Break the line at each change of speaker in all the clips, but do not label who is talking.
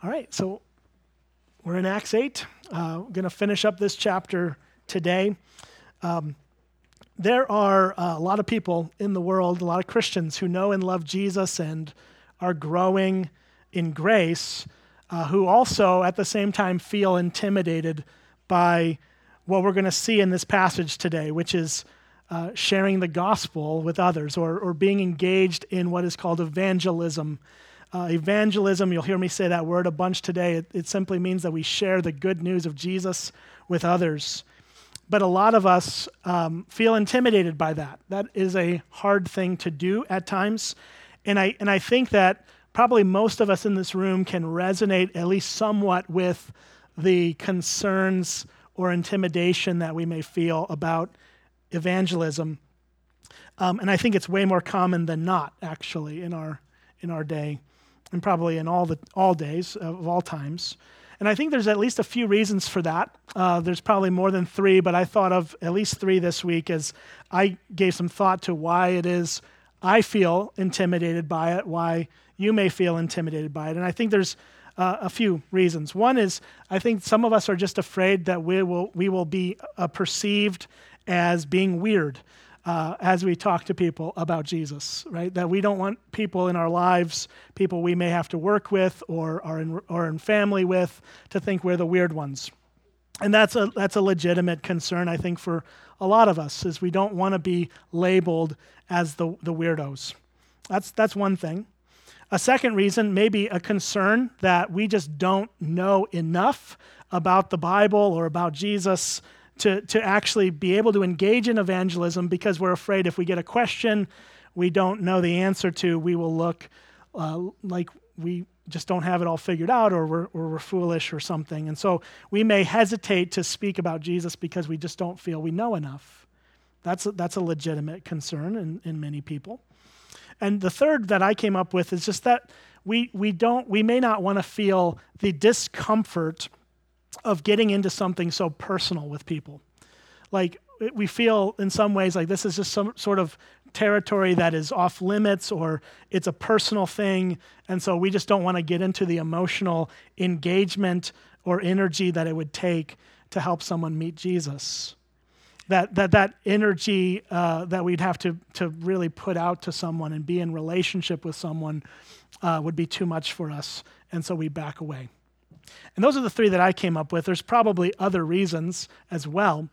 All right, so we're in Acts 8. Uh, we're going to finish up this chapter today. Um, there are uh, a lot of people in the world, a lot of Christians who know and love Jesus and are growing in grace, uh, who also at the same time feel intimidated by what we're going to see in this passage today, which is uh, sharing the gospel with others or, or being engaged in what is called evangelism uh, evangelism, you'll hear me say that word a bunch today. It, it simply means that we share the good news of Jesus with others. But a lot of us um, feel intimidated by that. That is a hard thing to do at times. And I, and I think that probably most of us in this room can resonate at least somewhat with the concerns or intimidation that we may feel about evangelism. Um, and I think it's way more common than not, actually, in our, in our day and probably in all the all days of all times. And I think there's at least a few reasons for that. Uh, there's probably more than three, but I thought of at least three this week as I gave some thought to why it is I feel intimidated by it, why you may feel intimidated by it. And I think there's uh, a few reasons. One is I think some of us are just afraid that we will, we will be uh, perceived as being weird uh, as we talk to people about Jesus, right? That we don't want people in our lives, people we may have to work with or are in, or in family with, to think we're the weird ones. And that's a, that's a legitimate concern, I think, for a lot of us, is we don't want to be labeled as the, the weirdos. That's, that's one thing. A second reason, maybe a concern that we just don't know enough about the Bible or about Jesus to, to actually be able to engage in evangelism because we're afraid if we get a question we don't know the answer to, we will look uh, like we just don't have it all figured out or we're, or we're foolish or something. And so we may hesitate to speak about Jesus because we just don't feel we know enough. That's a, that's a legitimate concern in, in many people. And the third that I came up with is just that we, we, don't, we may not want to feel the discomfort of getting into something so personal with people. Like, we feel in some ways like this is just some sort of territory that is off limits or it's a personal thing. And so we just don't want to get into the emotional engagement or energy that it would take to help someone meet Jesus. That, that, that energy uh, that we'd have to, to really put out to someone and be in relationship with someone uh, would be too much for us. And so we back away. And those are the three that I came up with. There's probably other reasons as well.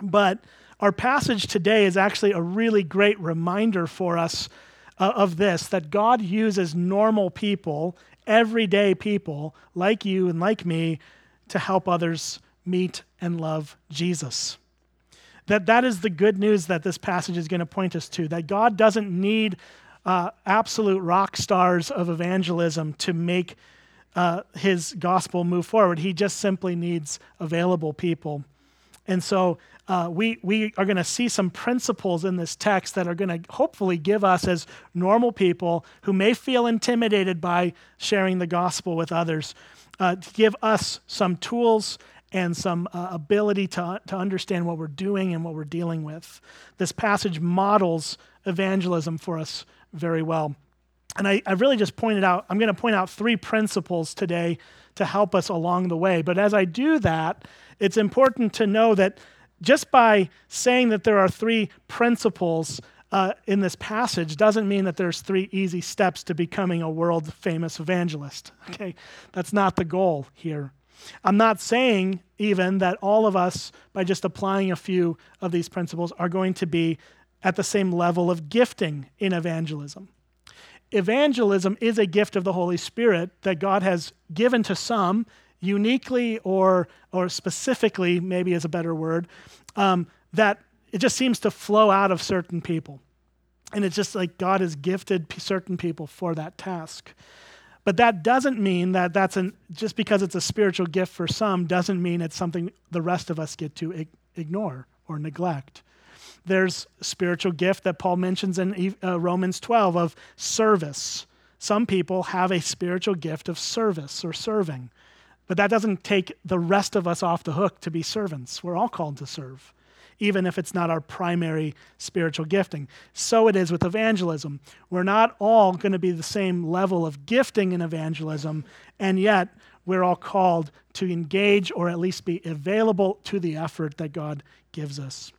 But our passage today is actually a really great reminder for us uh, of this that God uses normal people, everyday people like you and like me, to help others meet and love Jesus. That that is the good news that this passage is going to point us to. That God doesn't need uh, absolute rock stars of evangelism to make uh, his gospel move forward. He just simply needs available people. And so uh, we, we are going to see some principles in this text that are going to hopefully give us, as normal people who may feel intimidated by sharing the gospel with others, uh, to give us some tools and some uh, ability to, to understand what we're doing and what we're dealing with. This passage models evangelism for us very well. And I, I really just pointed out, I'm going to point out three principles today to help us along the way. But as I do that, it's important to know that just by saying that there are three principles uh, in this passage doesn't mean that there's three easy steps to becoming a world famous evangelist. Okay, that's not the goal here. I'm not saying even that all of us, by just applying a few of these principles, are going to be at the same level of gifting in evangelism evangelism is a gift of the Holy Spirit that God has given to some uniquely or, or specifically, maybe is a better word, um, that it just seems to flow out of certain people. And it's just like God has gifted certain people for that task. But that doesn't mean that that's an, just because it's a spiritual gift for some, doesn't mean it's something the rest of us get to ignore or neglect. There's spiritual gift that Paul mentions in uh, Romans 12 of service. Some people have a spiritual gift of service or serving, but that doesn't take the rest of us off the hook to be servants. We're all called to serve. even if it's not our primary spiritual gifting. So it is with evangelism. We're not all going to be the same level of gifting in evangelism, and yet we're all called to engage or at least be available to the effort that God gives us.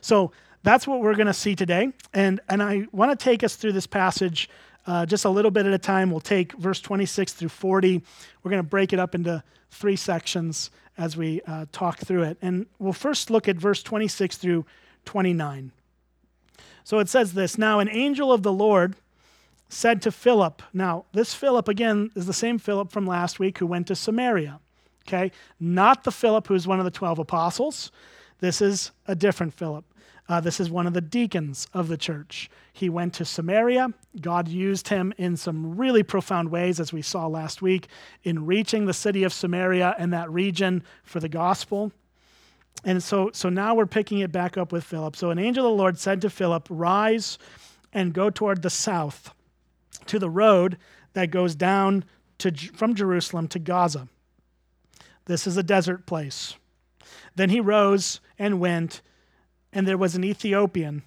So that's what we're going to see today. And, and I want to take us through this passage uh, just a little bit at a time. We'll take verse 26 through 40. We're going to break it up into three sections as we uh, talk through it. And we'll first look at verse 26 through 29. So it says this Now, an angel of the Lord said to Philip, Now, this Philip, again, is the same Philip from last week who went to Samaria. Okay? Not the Philip who's one of the 12 apostles. This is a different Philip. Uh, this is one of the deacons of the church. He went to Samaria. God used him in some really profound ways, as we saw last week, in reaching the city of Samaria and that region for the gospel. And so, so now we're picking it back up with Philip. So an angel of the Lord said to Philip, Rise and go toward the south to the road that goes down to, from Jerusalem to Gaza. This is a desert place. Then he rose and went and there was an Ethiopian,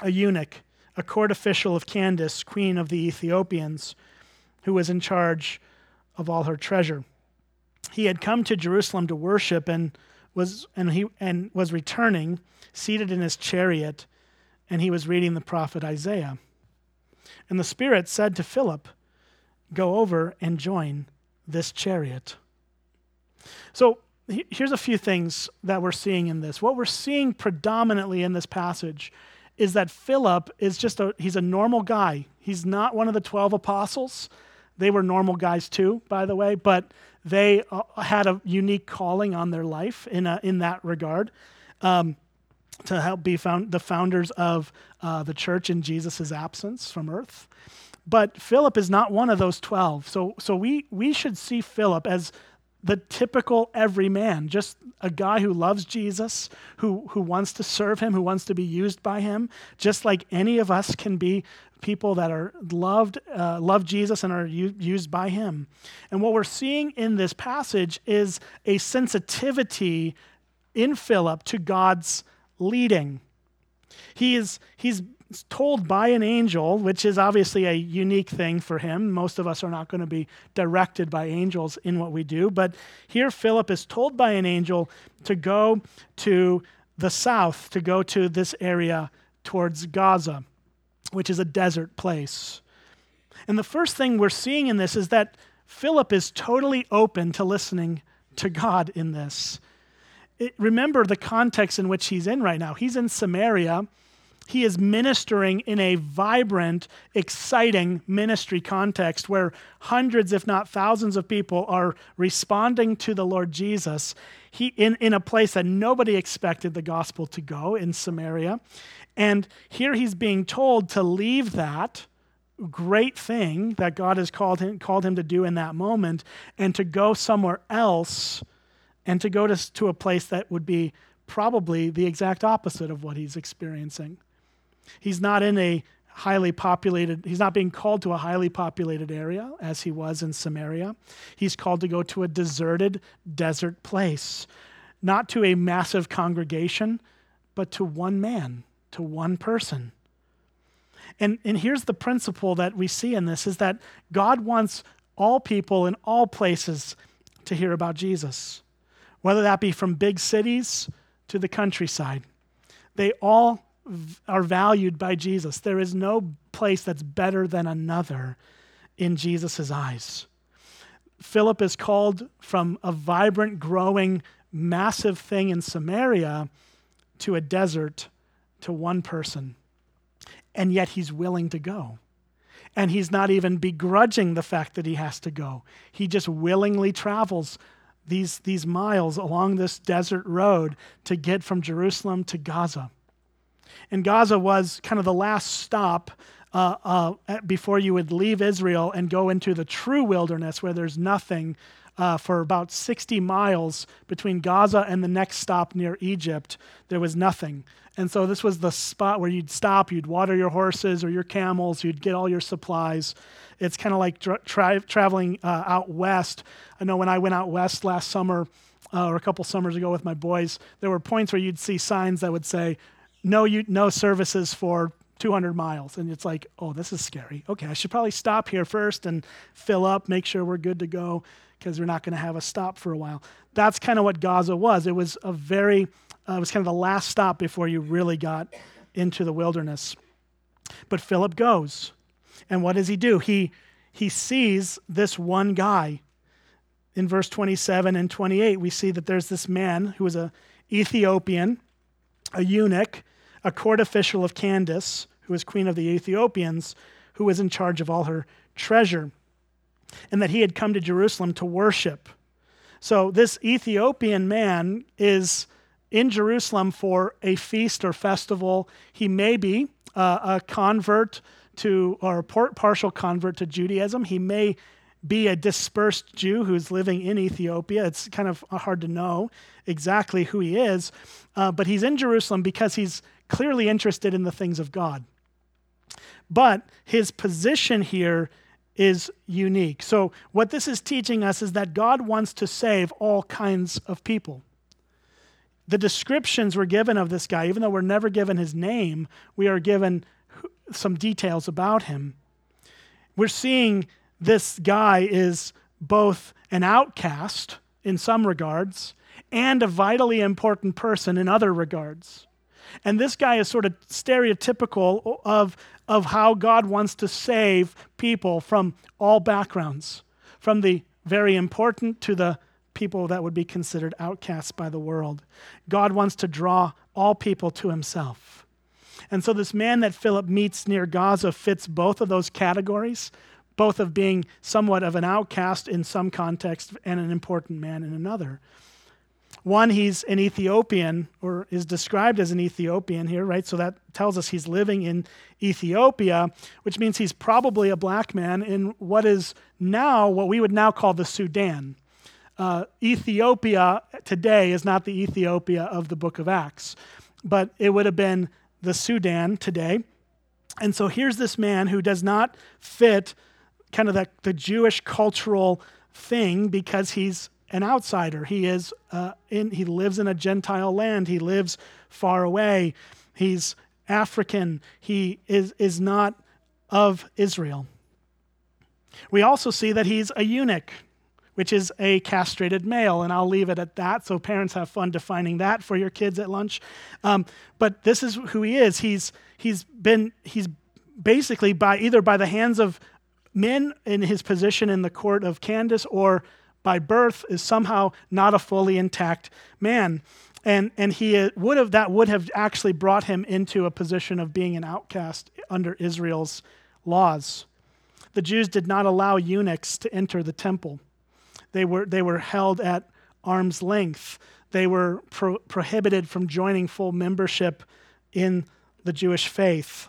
a eunuch, a court official of Candace, queen of the Ethiopians, who was in charge of all her treasure. He had come to Jerusalem to worship and was and he and was returning, seated in his chariot, and he was reading the prophet Isaiah. And the Spirit said to Philip, Go over and join this chariot. So here's a few things that we're seeing in this. What we're seeing predominantly in this passage is that Philip is just a he's a normal guy. He's not one of the 12 apostles. They were normal guys too, by the way, but they uh, had a unique calling on their life in a, in that regard. Um, to help be found the founders of uh, the church in Jesus' absence from earth. But Philip is not one of those 12. So, so we, we should see Philip as the typical everyman, just a guy who loves Jesus, who, who wants to serve him, who wants to be used by him, just like any of us can be people that are loved, uh, love Jesus and are u- used by him. And what we're seeing in this passage is a sensitivity in Philip to God's leading. He is, he's told by an angel, which is obviously a unique thing for him. Most of us are not going to be directed by angels in what we do. But here, Philip is told by an angel to go to the south, to go to this area towards Gaza, which is a desert place. And the first thing we're seeing in this is that Philip is totally open to listening to God in this. It, remember the context in which he's in right now. He's in Samaria he is ministering in a vibrant, exciting ministry context where hundreds, if not thousands, of people are responding to the Lord Jesus he, in, in a place that nobody expected the gospel to go in Samaria. And here he's being told to leave that great thing that God has called him, called him to do in that moment and to go somewhere else and to go to, to a place that would be probably the exact opposite of what he's experiencing. He's not in a highly populated, he's not being called to a highly populated area as he was in Samaria. He's called to go to a deserted desert place, not to a massive congregation, but to one man, to one person. And, and here's the principle that we see in this is that God wants all people in all places to hear about Jesus, whether that be from big cities to the countryside. They all are valued by Jesus. There is no place that's better than another in Jesus' eyes. Philip is called from a vibrant, growing, massive thing in Samaria to a desert to one person. And yet he's willing to go. And he's not even begrudging the fact that he has to go. He just willingly travels these, these miles along this desert road to get from Jerusalem to Gaza. And Gaza was kind of the last stop uh, uh, before you would leave Israel and go into the true wilderness where there's nothing uh, for about 60 miles between Gaza and the next stop near Egypt. There was nothing. And so this was the spot where you'd stop, you'd water your horses or your camels, you'd get all your supplies. It's kind of like tra- tra- traveling uh, out west. I know when I went out west last summer, uh, or a couple summers ago with my boys, there were points where you'd see signs that would say, no, you, no services for 200 miles. And it's like, oh, this is scary. Okay, I should probably stop here first and fill up, make sure we're good to go because we're not going to have a stop for a while. That's kind of what Gaza was. It was a very, uh, it was kind of the last stop before you really got into the wilderness. But Philip goes. And what does he do? He, he sees this one guy. In verse 27 and 28, we see that there's this man who is a Ethiopian, a eunuch, a court official of Candace, who was queen of the Ethiopians, who was in charge of all her treasure, and that he had come to Jerusalem to worship. So this Ethiopian man is in Jerusalem for a feast or festival. He may be uh, a convert to, or a partial convert to Judaism. He may be a dispersed Jew who's living in Ethiopia. It's kind of hard to know exactly who he is, uh, but he's in Jerusalem because he's clearly interested in the things of God. But his position here is unique. So, what this is teaching us is that God wants to save all kinds of people. The descriptions we're given of this guy, even though we're never given his name, we are given some details about him. We're seeing this guy is both an outcast in some regards and a vitally important person in other regards. And this guy is sort of stereotypical of, of how God wants to save people from all backgrounds, from the very important to the people that would be considered outcasts by the world. God wants to draw all people to himself. And so, this man that Philip meets near Gaza fits both of those categories, both of being somewhat of an outcast in some context and an important man in another. One, he's an Ethiopian, or is described as an Ethiopian here, right? So that tells us he's living in Ethiopia, which means he's probably a black man in what is now what we would now call the Sudan. Uh, Ethiopia today is not the Ethiopia of the book of Acts, but it would have been the Sudan today. And so here's this man who does not fit kind of the, the Jewish cultural thing because he's an outsider. He is uh, in, he lives in a Gentile land. He lives far away. He's African. He is, is not of Israel. We also see that he's a eunuch, which is a castrated male, and I'll leave it at that. So parents have fun defining that for your kids at lunch. Um, but this is who he is. He's he's been he's basically by either by the hands of men in his position in the court of Candace or by birth is somehow not a fully intact man. And, and he uh, would have, that would have actually brought him into a position of being an outcast under Israel's laws. The Jews did not allow eunuchs to enter the temple. They were, they were held at arm's length. They were pro- prohibited from joining full membership in the Jewish faith.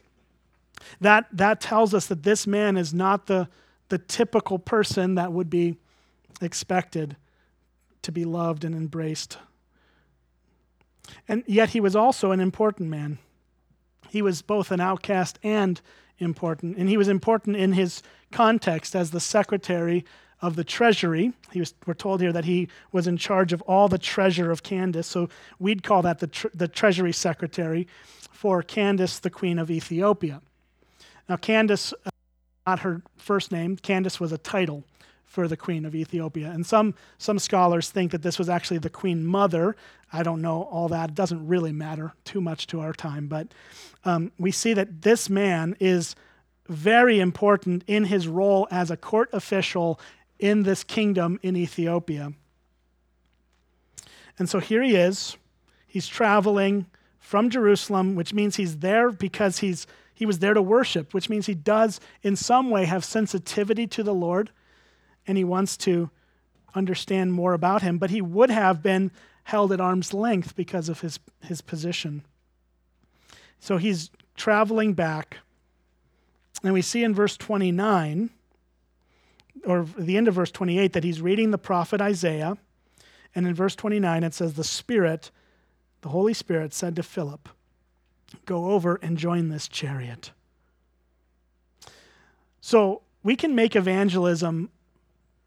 That, that tells us that this man is not the, the typical person that would be expected to be loved and embraced. And yet he was also an important man. He was both an outcast and important. And he was important in his context as the secretary of the treasury. He was, we're told here that he was in charge of all the treasure of Candace. So we'd call that the, tre- the treasury secretary for Candace, the queen of Ethiopia. Now, Candace, uh, not her first name, Candace was a title for the queen of Ethiopia. And some, some scholars think that this was actually the queen mother. I don't know all that. It doesn't really matter too much to our time. But um, we see that this man is very important in his role as a court official in this kingdom in Ethiopia. And so here he is. He's traveling from Jerusalem, which means he's there because he's he was there to worship, which means he does in some way have sensitivity to the Lord and he wants to understand more about him, but he would have been held at arm's length because of his, his position. So he's traveling back, and we see in verse 29, or the end of verse 28, that he's reading the prophet Isaiah. And in verse 29, it says, The Spirit, the Holy Spirit, said to Philip, Go over and join this chariot. So we can make evangelism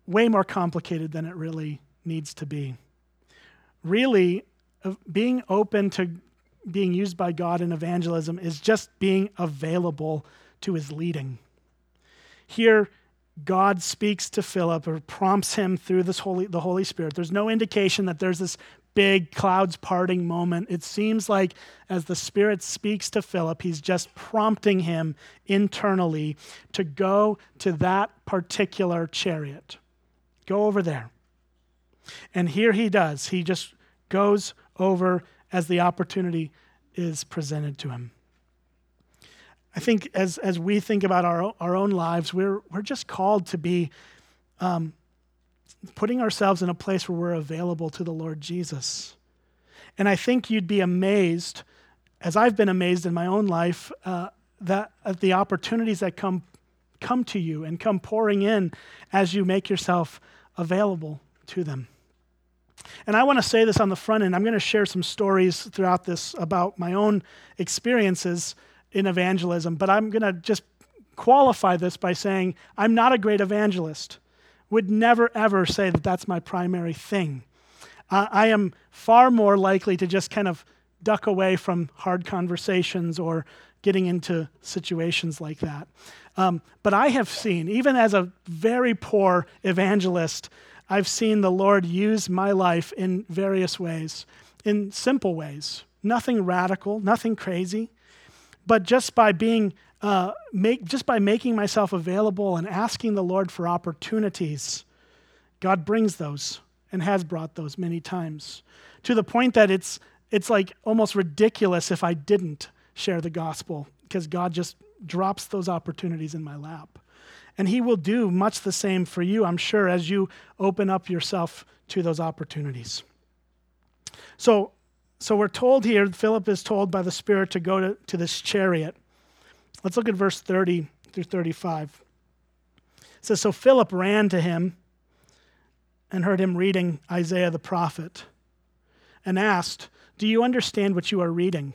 way more complicated than it really needs to be. really, uh, being open to being used by God in evangelism is just being available to his leading. Here, God speaks to Philip or prompts him through this Holy, the Holy Spirit. There's no indication that there's this big clouds parting moment. It seems like as the Spirit speaks to Philip, he's just prompting him internally to go to that particular chariot. Go over there. And here he does. He just goes over as the opportunity is presented to him. I think as, as we think about our, our own lives, we're, we're just called to be um, putting ourselves in a place where we're available to the Lord Jesus. And I think you'd be amazed, as I've been amazed in my own life, uh, that at the opportunities that come come to you and come pouring in as you make yourself available to them. And I want to say this on the front end. I'm going to share some stories throughout this about my own experiences in evangelism, but I'm going to just qualify this by saying I'm not a great evangelist. Would never, ever say that that's my primary thing. Uh, I am far more likely to just kind of duck away from hard conversations or getting into situations like that. Um, but I have seen, even as a very poor evangelist, I've seen the Lord use my life in various ways, in simple ways, nothing radical, nothing crazy, but just by being uh, make, just by making myself available and asking the Lord for opportunities, God brings those and has brought those many times to the point that it's, it's like almost ridiculous if I didn't share the gospel because God just drops those opportunities in my lap. And He will do much the same for you, I'm sure, as you open up yourself to those opportunities. So, so we're told here, Philip is told by the Spirit to go to, to this chariot. Let's look at verse 30 through 35. It says, So Philip ran to him and heard him reading Isaiah the prophet and asked, Do you understand what you are reading?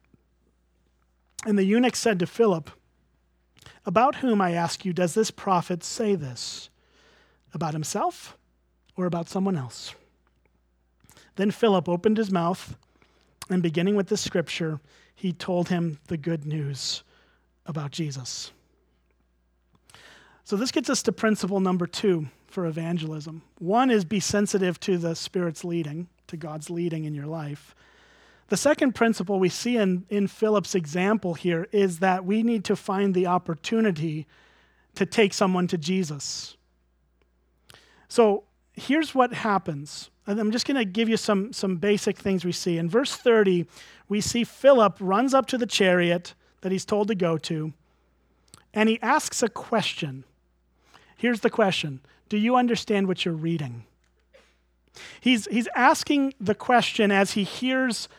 And the eunuch said to Philip, About whom, I ask you, does this prophet say this? About himself or about someone else? Then Philip opened his mouth, and beginning with the scripture, he told him the good news about Jesus. So, this gets us to principle number two for evangelism. One is be sensitive to the Spirit's leading, to God's leading in your life. The second principle we see in, in Philip's example here is that we need to find the opportunity to take someone to Jesus. So, here's what happens I'm just going to give you some, some basic things we see. In verse 30, we see Philip runs up to the chariot that he's told to go to, and he asks a question. Here's the question Do you understand what you're reading? He's, he's asking the question as he hears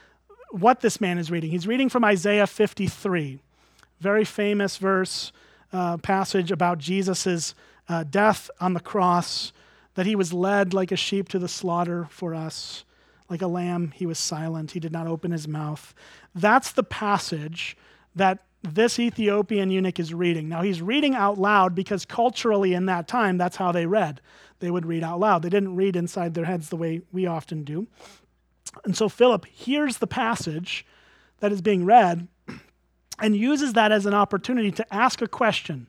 what this man is reading. He's reading from Isaiah 53, very famous verse, uh, passage about Jesus' uh, death on the cross that he was led like a sheep to the slaughter for us. Like a lamb, he was silent. He did not open his mouth. That's the passage that this Ethiopian eunuch is reading. Now, he's reading out loud because culturally in that time, that's how they read. They would read out loud. They didn't read inside their heads the way we often do. And so Philip hears the passage that is being read and uses that as an opportunity to ask a question.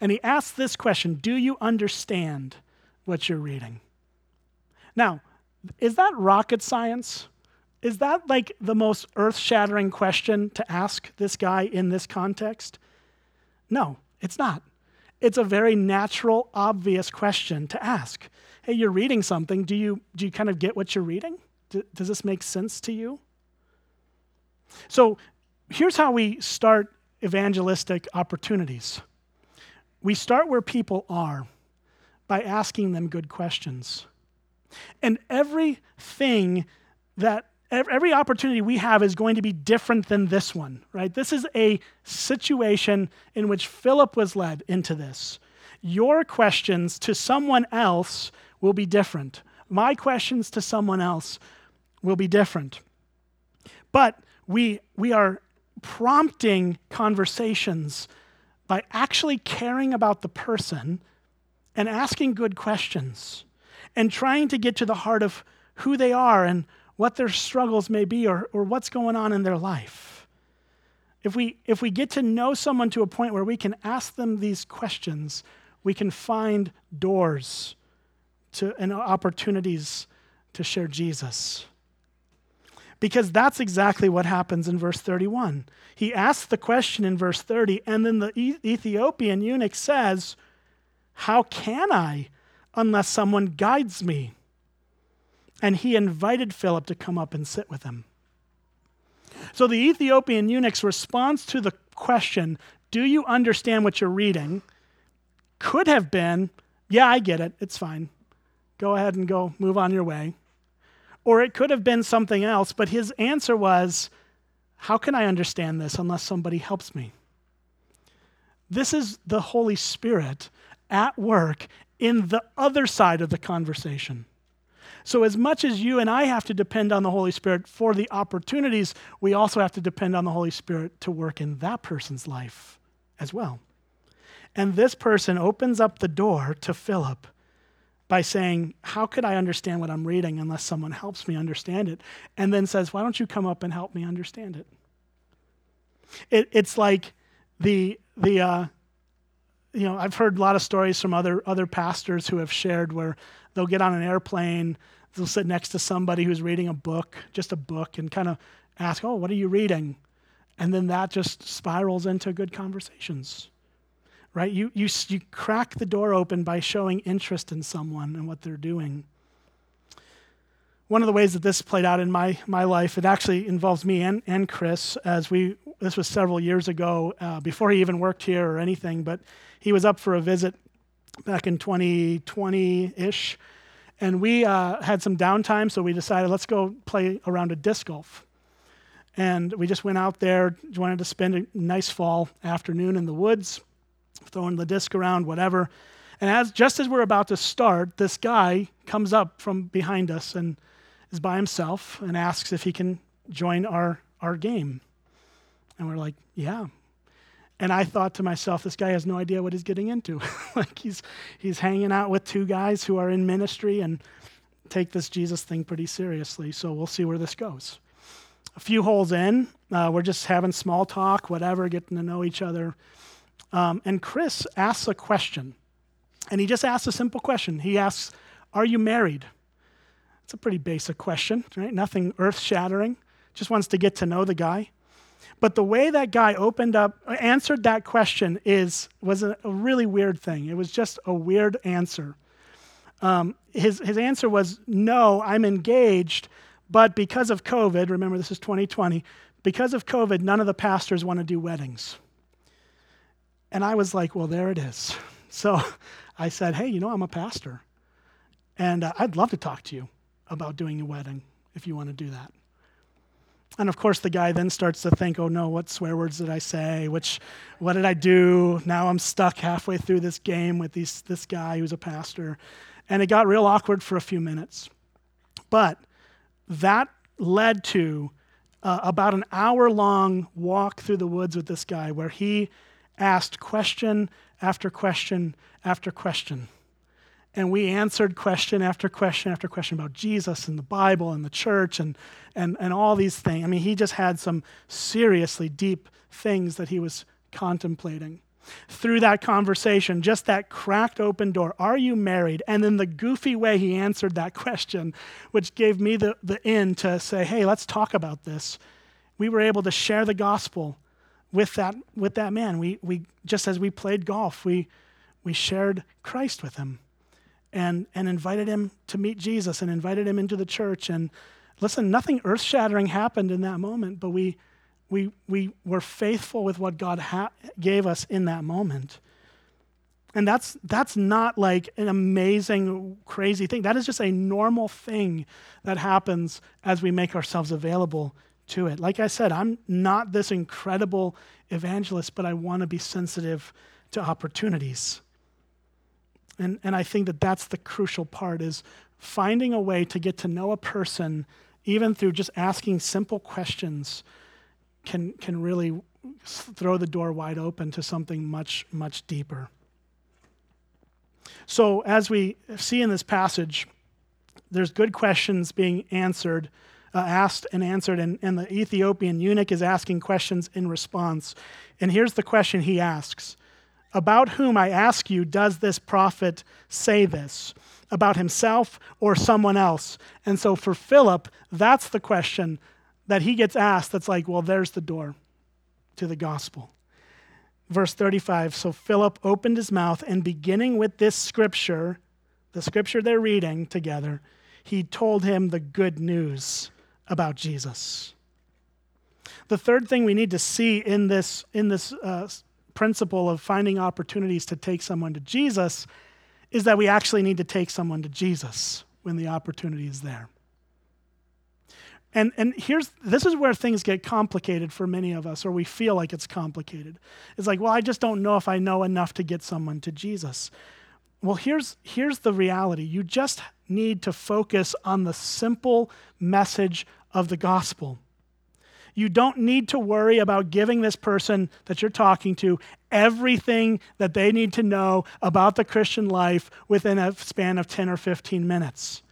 And he asks this question Do you understand? what you're reading. Now, is that rocket science? Is that like the most earth shattering question to ask this guy in this context? No, it's not. It's a very natural, obvious question to ask. Hey, you're reading something. Do you, do you kind of get what you're reading? Does this make sense to you? So here's how we start evangelistic opportunities we start where people are by asking them good questions. And everything that every opportunity we have is going to be different than this one, right? This is a situation in which Philip was led into this. Your questions to someone else will be different. My questions to someone else will be different. But we, we are prompting conversations by actually caring about the person and asking good questions and trying to get to the heart of who they are and what their struggles may be or, or what's going on in their life. If we, if we get to know someone to a point where we can ask them these questions, we can find doors to, and opportunities to share Jesus. Because that's exactly what happens in verse 31. He asks the question in verse 30, and then the Ethiopian eunuch says, How can I unless someone guides me? and he invited Philip to come up and sit with him. So the Ethiopian eunuch's response to the question, Do you understand what you're reading? could have been, Yeah, I get it. It's fine. Go ahead and go move on your way. Or it could have been something else, but his answer was, How can I understand this unless somebody helps me? This is the Holy Spirit at work in the other side of the conversation. So, as much as you and I have to depend on the Holy Spirit for the opportunities, we also have to depend on the Holy Spirit to work in that person's life as well. And this person opens up the door to Philip by saying, How could I understand what I'm reading unless someone helps me understand it? And then says, Why don't you come up and help me understand it? it it's like the, the, uh, you know, I've heard a lot of stories from other, other pastors who have shared where they'll get on an airplane They'll sit next to somebody who's reading a book, just a book, and kind of ask, Oh, what are you reading? And then that just spirals into good conversations. Right? You, you, you crack the door open by showing interest in someone and what they're doing. One of the ways that this played out in my, my life, it actually involves me and, and Chris, as we, this was several years ago, uh, before he even worked here or anything, but he was up for a visit back in 2020 ish and we uh, had some downtime, so we decided let's go play around a disc golf. And we just went out there, wanted to spend a nice fall afternoon in the woods, throwing the disc around, whatever. And as just as we're about to start, this guy comes up from behind us and is by himself and asks if he can join our, our game. And we're like, yeah, and I thought to myself, this guy has no idea what he's getting into. like he's he's hanging out with two guys who are in ministry and take this Jesus thing pretty seriously. So we'll see where this goes. A few holes in, uh, we're just having small talk, whatever, getting to know each other. Um, and Chris asks a question, and he just asks a simple question. He asks, "Are you married?" It's a pretty basic question, right? Nothing earth-shattering. Just wants to get to know the guy. But the way that guy opened up, answered that question is was a, a really weird thing. It was just a weird answer. Um, his his answer was no, I'm engaged, but because of COVID, remember this is 2020, because of COVID, none of the pastors want to do weddings. And I was like, well, there it is. So I said, hey, you know, I'm a pastor, and uh, I'd love to talk to you about doing a wedding if you want to do that. And of course, the guy then starts to think, oh no, what swear words did I say? Which, what did I do? Now I'm stuck halfway through this game with these, this guy who's a pastor. And it got real awkward for a few minutes. But that led to uh, about an hour long walk through the woods with this guy where he asked question after question after question and we answered question after question after question about Jesus and the Bible and the church and, and, and all these things. I mean, he just had some seriously deep things that he was contemplating. Through that conversation, just that cracked open door, are you married? And then the goofy way he answered that question, which gave me the, the in to say, hey, let's talk about this. We were able to share the gospel with that, with that man. We, we, just as we played golf, we, we shared Christ with him and, and invited him to meet Jesus and invited him into the church. And listen, nothing earth shattering happened in that moment, but we, we, we were faithful with what God ha- gave us in that moment. And that's, that's not like an amazing, crazy thing. That is just a normal thing that happens as we make ourselves available to it. Like I said, I'm not this incredible evangelist, but I want to be sensitive to opportunities. And, and I think that that's the crucial part is finding a way to get to know a person, even through just asking simple questions, can, can really throw the door wide open to something much, much deeper. So, as we see in this passage, there's good questions being answered, uh, asked and answered, and, and the Ethiopian eunuch is asking questions in response. And here's the question he asks About whom, I ask you, does this prophet say this? About himself or someone else? And so for Philip, that's the question that he gets asked that's like, well, there's the door to the gospel. Verse 35 So Philip opened his mouth, and beginning with this scripture, the scripture they're reading together, he told him the good news about Jesus. The third thing we need to see in this, in this uh, principle of finding opportunities to take someone to Jesus is that we actually need to take someone to Jesus when the opportunity is there. And, and here's this is where things get complicated for many of us, or we feel like it's complicated. It's like, well, I just don't know if I know enough to get someone to Jesus. Well, here's, here's the reality you just need to focus on the simple message of the gospel. You don't need to worry about giving this person that you're talking to everything that they need to know about the Christian life within a span of 10 or 15 minutes.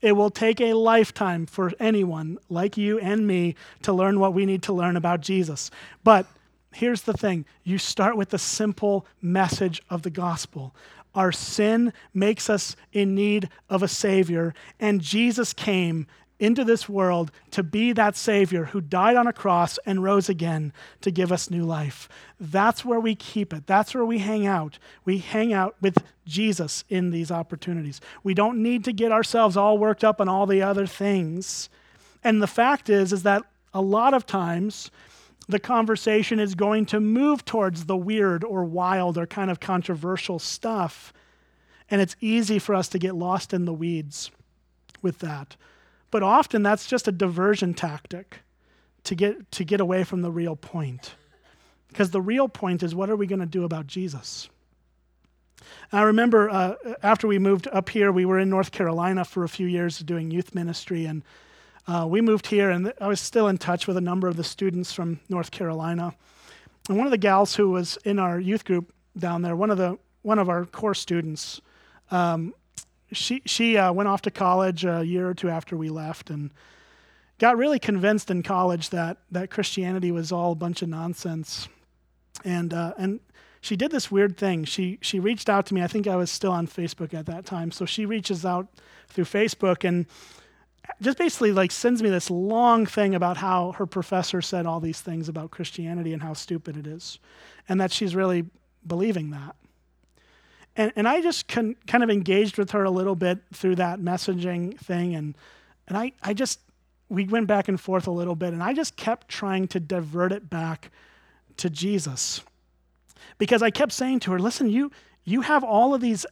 It will take a lifetime for anyone like you and me to learn what we need to learn about Jesus. But here's the thing you start with the simple message of the gospel. Our sin makes us in need of a Savior, and Jesus came into this world to be that Savior who died on a cross and rose again to give us new life. That's where we keep it. That's where we hang out. We hang out with Jesus in these opportunities. We don't need to get ourselves all worked up on all the other things. And the fact is, is that a lot of times, the conversation is going to move towards the weird or wild or kind of controversial stuff. And it's easy for us to get lost in the weeds with that. But often that's just a diversion tactic to get, to get away from the real point. Because the real point is what are we going to do about Jesus? I remember uh, after we moved up here, we were in North Carolina for a few years doing youth ministry. And uh, we moved here, and I was still in touch with a number of the students from North Carolina. And one of the gals who was in our youth group down there, one of, the, one of our core students, um, she she uh, went off to college a year or two after we left and got really convinced in college that that Christianity was all a bunch of nonsense. And uh, and she did this weird thing. She she reached out to me. I think I was still on Facebook at that time. So she reaches out through Facebook and just basically like sends me this long thing about how her professor said all these things about Christianity and how stupid it is, and that she's really believing that. And, and I just con, kind of engaged with her a little bit through that messaging thing. And, and I, I just, we went back and forth a little bit. And I just kept trying to divert it back to Jesus. Because I kept saying to her, listen, you, you have all of these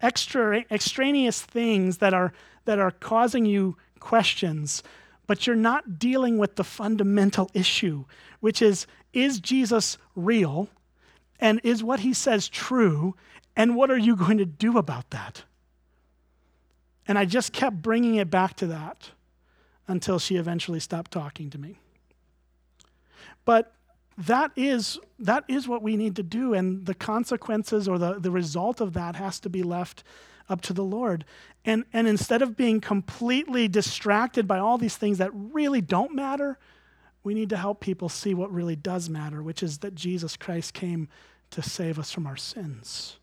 extra, extraneous things that are, that are causing you questions, but you're not dealing with the fundamental issue, which is is Jesus real? And is what he says true? And what are you going to do about that? And I just kept bringing it back to that until she eventually stopped talking to me. But that is, that is what we need to do, and the consequences or the, the result of that has to be left up to the Lord. And, and instead of being completely distracted by all these things that really don't matter, we need to help people see what really does matter, which is that Jesus Christ came to save us from our sins.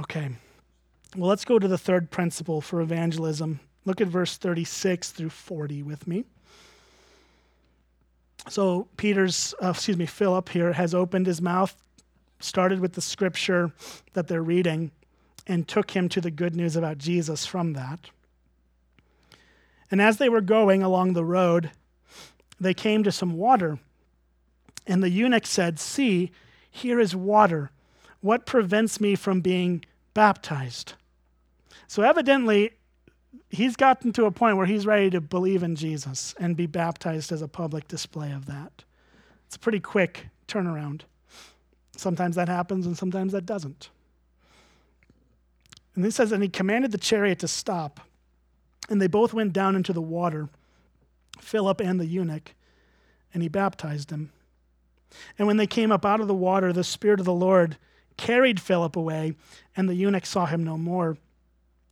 Okay. Well, let's go to the third principle for evangelism. Look at verse 36 through 40 with me. So, Peter's, uh, excuse me, Philip here has opened his mouth, started with the scripture that they're reading, and took him to the good news about Jesus from that. And as they were going along the road, they came to some water. And the eunuch said, See, here is water What prevents me from being baptized? So, evidently, he's gotten to a point where he's ready to believe in Jesus and be baptized as a public display of that. It's a pretty quick turnaround. Sometimes that happens and sometimes that doesn't. And he says, and he commanded the chariot to stop. And they both went down into the water, Philip and the eunuch, and he baptized him. And when they came up out of the water, the Spirit of the Lord carried Philip away, and the eunuch saw him no more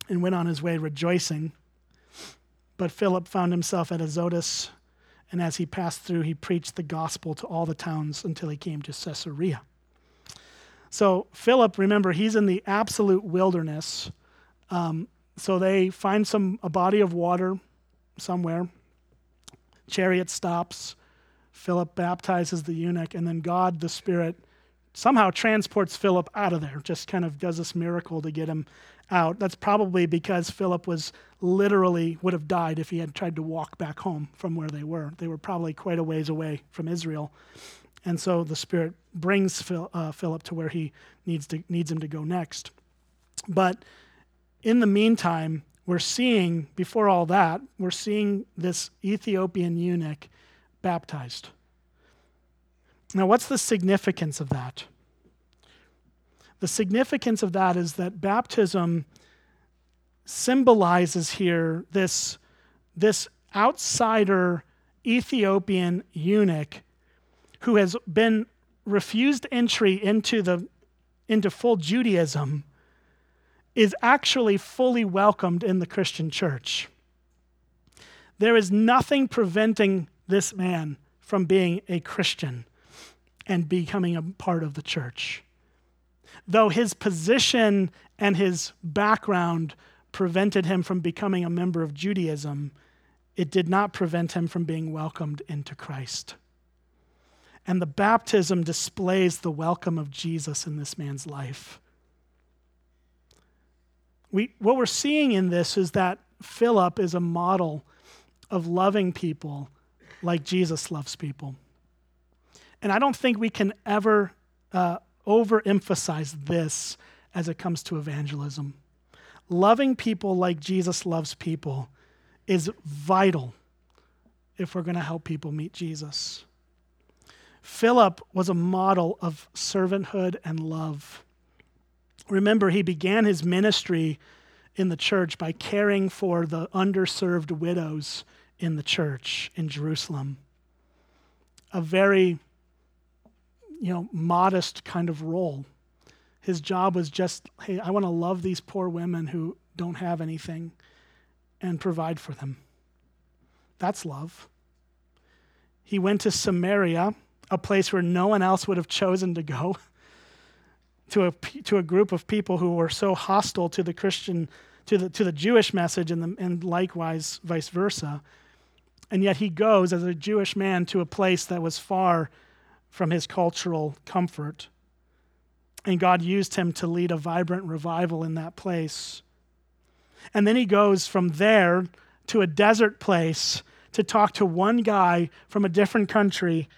and went on his way rejoicing. But Philip found himself at Azotus, and as he passed through, he preached the gospel to all the towns until he came to Caesarea. So, Philip, remember, he's in the absolute wilderness. Um, so they find some a body of water somewhere. Chariot stops. Philip baptizes the eunuch, and then God, the Spirit, somehow transports Philip out of there. Just kind of does this miracle to get him out. That's probably because Philip was literally would have died if he had tried to walk back home from where they were. They were probably quite a ways away from Israel. And so the Spirit brings Phil, uh, Philip to where he needs, to, needs him to go next. But in the meantime, we're seeing, before all that, we're seeing this Ethiopian eunuch baptized. Now, what's the significance of that? The significance of that is that baptism symbolizes here this, this outsider Ethiopian eunuch who has been refused entry into, the, into full Judaism is actually fully welcomed in the Christian church. There is nothing preventing this man from being a Christian and becoming a part of the church. Though his position and his background prevented him from becoming a member of Judaism, it did not prevent him from being welcomed into Christ. And the baptism displays the welcome of Jesus in this man's life. We, what we're seeing in this is that Philip is a model of loving people like Jesus loves people. And I don't think we can ever uh, overemphasize this as it comes to evangelism. Loving people like Jesus loves people is vital if we're going to help people meet Jesus. Philip was a model of servanthood and love. Remember, he began his ministry in the church by caring for the underserved widows in the church in Jerusalem. A very, you know, modest kind of role. His job was just, hey, I want to love these poor women who don't have anything and provide for them. That's love. He went to Samaria a place where no one else would have chosen to go, to a, to a group of people who were so hostile to the Christian, to the, to the Jewish message, and, the, and likewise vice versa. And yet he goes as a Jewish man to a place that was far from his cultural comfort. And God used him to lead a vibrant revival in that place. And then he goes from there to a desert place to talk to one guy from a different country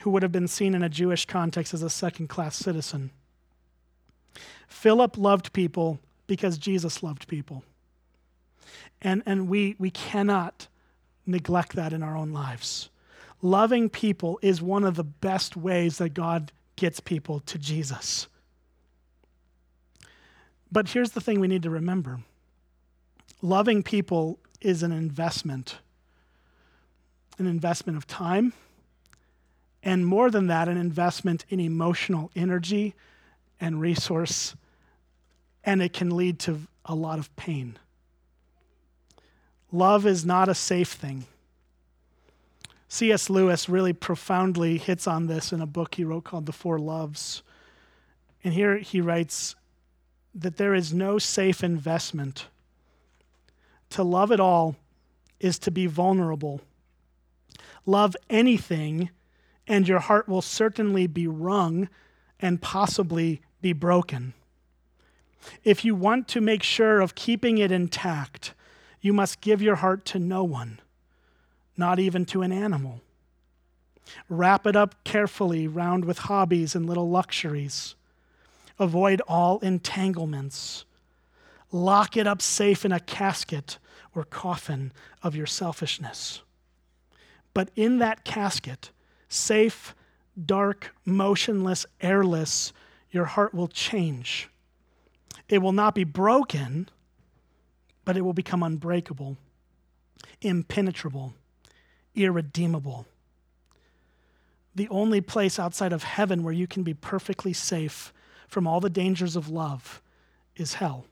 who would have been seen in a Jewish context as a second class citizen. Philip loved people because Jesus loved people. And, and we, we cannot neglect that in our own lives. Loving people is one of the best ways that God gets people to Jesus. But here's the thing we need to remember loving people is an investment, an investment of time and more than that, an investment in emotional energy and resource, and it can lead to a lot of pain. Love is not a safe thing. C.S. Lewis really profoundly hits on this in a book he wrote called The Four Loves. And here he writes that there is no safe investment. To love at all is to be vulnerable. Love anything and your heart will certainly be wrung and possibly be broken. If you want to make sure of keeping it intact, you must give your heart to no one, not even to an animal. Wrap it up carefully round with hobbies and little luxuries. Avoid all entanglements. Lock it up safe in a casket or coffin of your selfishness. But in that casket, safe, dark, motionless, airless, your heart will change. It will not be broken, but it will become unbreakable, impenetrable, irredeemable the only place outside of heaven where you can be perfectly safe from all the dangers of love is hell.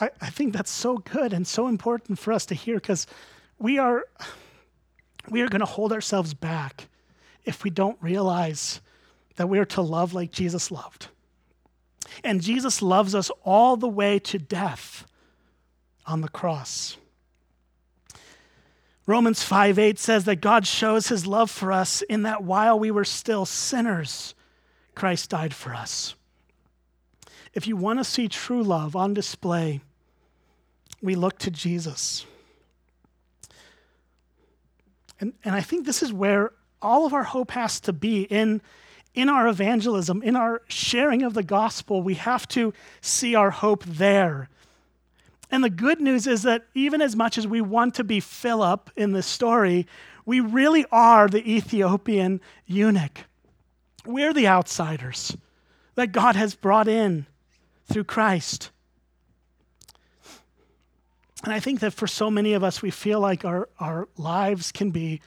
I, I think that's so good and so important for us to hear because we are we are going to hold ourselves back if we don't realize that we are to love like Jesus loved. And Jesus loves us all the way to death on the cross. Romans 5 8 says that God shows his love for us in that while we were still sinners, Christ died for us. If you want to see true love on display, we look to Jesus. And, and I think this is where all of our hope has to be in, in our evangelism, in our sharing of the gospel. We have to see our hope there and the good news is that even as much as we want to be Philip in this story, we really are the Ethiopian eunuch. We're the outsiders that God has brought in through Christ. And I think that for so many of us, we feel like our, our lives can be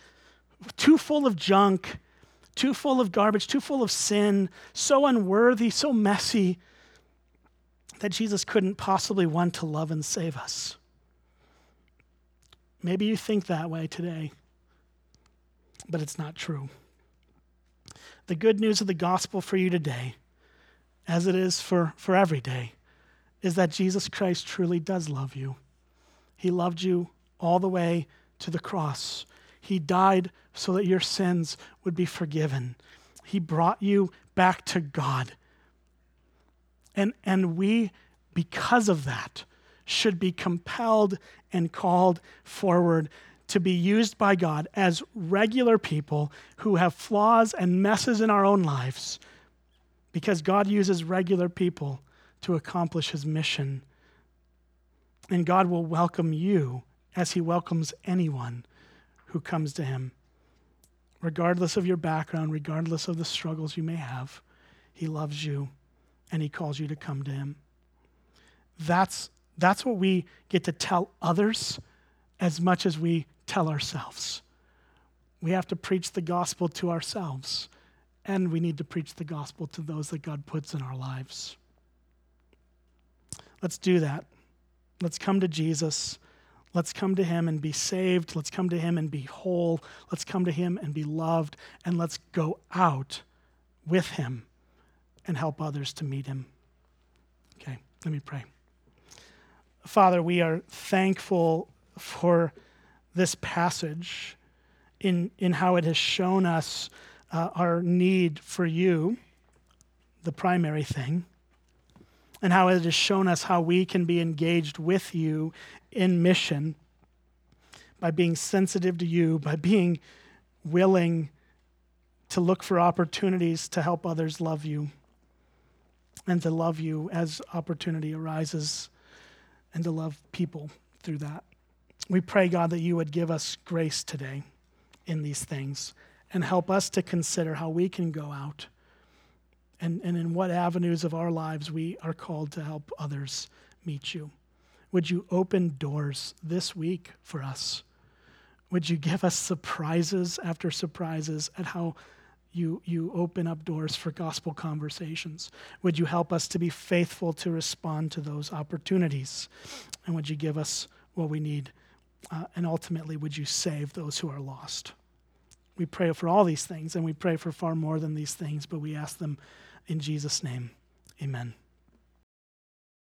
too full of junk, too full of garbage, too full of sin, so unworthy, so messy that Jesus couldn't possibly want to love and save us. Maybe you think that way today, but it's not true. The good news of the gospel for you today, as it is for, for every day, is that Jesus Christ truly does love you. He loved you all the way to the cross. He died so that your sins would be forgiven. He brought you back to God. And, and we, because of that, should be compelled and called forward to be used by God as regular people who have flaws and messes in our own lives, because God uses regular people to accomplish his mission. And God will welcome you as he welcomes anyone who comes to him. Regardless of your background, regardless of the struggles you may have, he loves you and he calls you to come to him. That's, that's what we get to tell others as much as we tell ourselves. We have to preach the gospel to ourselves, and we need to preach the gospel to those that God puts in our lives. Let's do that. Let's come to Jesus. Let's come to him and be saved. Let's come to him and be whole. Let's come to him and be loved. And let's go out with him and help others to meet him. Okay, let me pray. Father, we are thankful for this passage in, in how it has shown us uh, our need for you, the primary thing, and how it has shown us how we can be engaged with you in mission by being sensitive to you, by being willing to look for opportunities to help others love you and to love you as opportunity arises and to love people through that. We pray, God, that you would give us grace today in these things and help us to consider how we can go out and, and in what avenues of our lives we are called to help others meet you. Would you open doors this week for us? Would you give us surprises after surprises at how you, you open up doors for gospel conversations. Would you help us to be faithful to respond to those opportunities? And would you give us what we need? Uh, and ultimately, would you save those who are lost? We pray for all these things, and we pray for far more than these things, but we ask them in Jesus' name. Amen.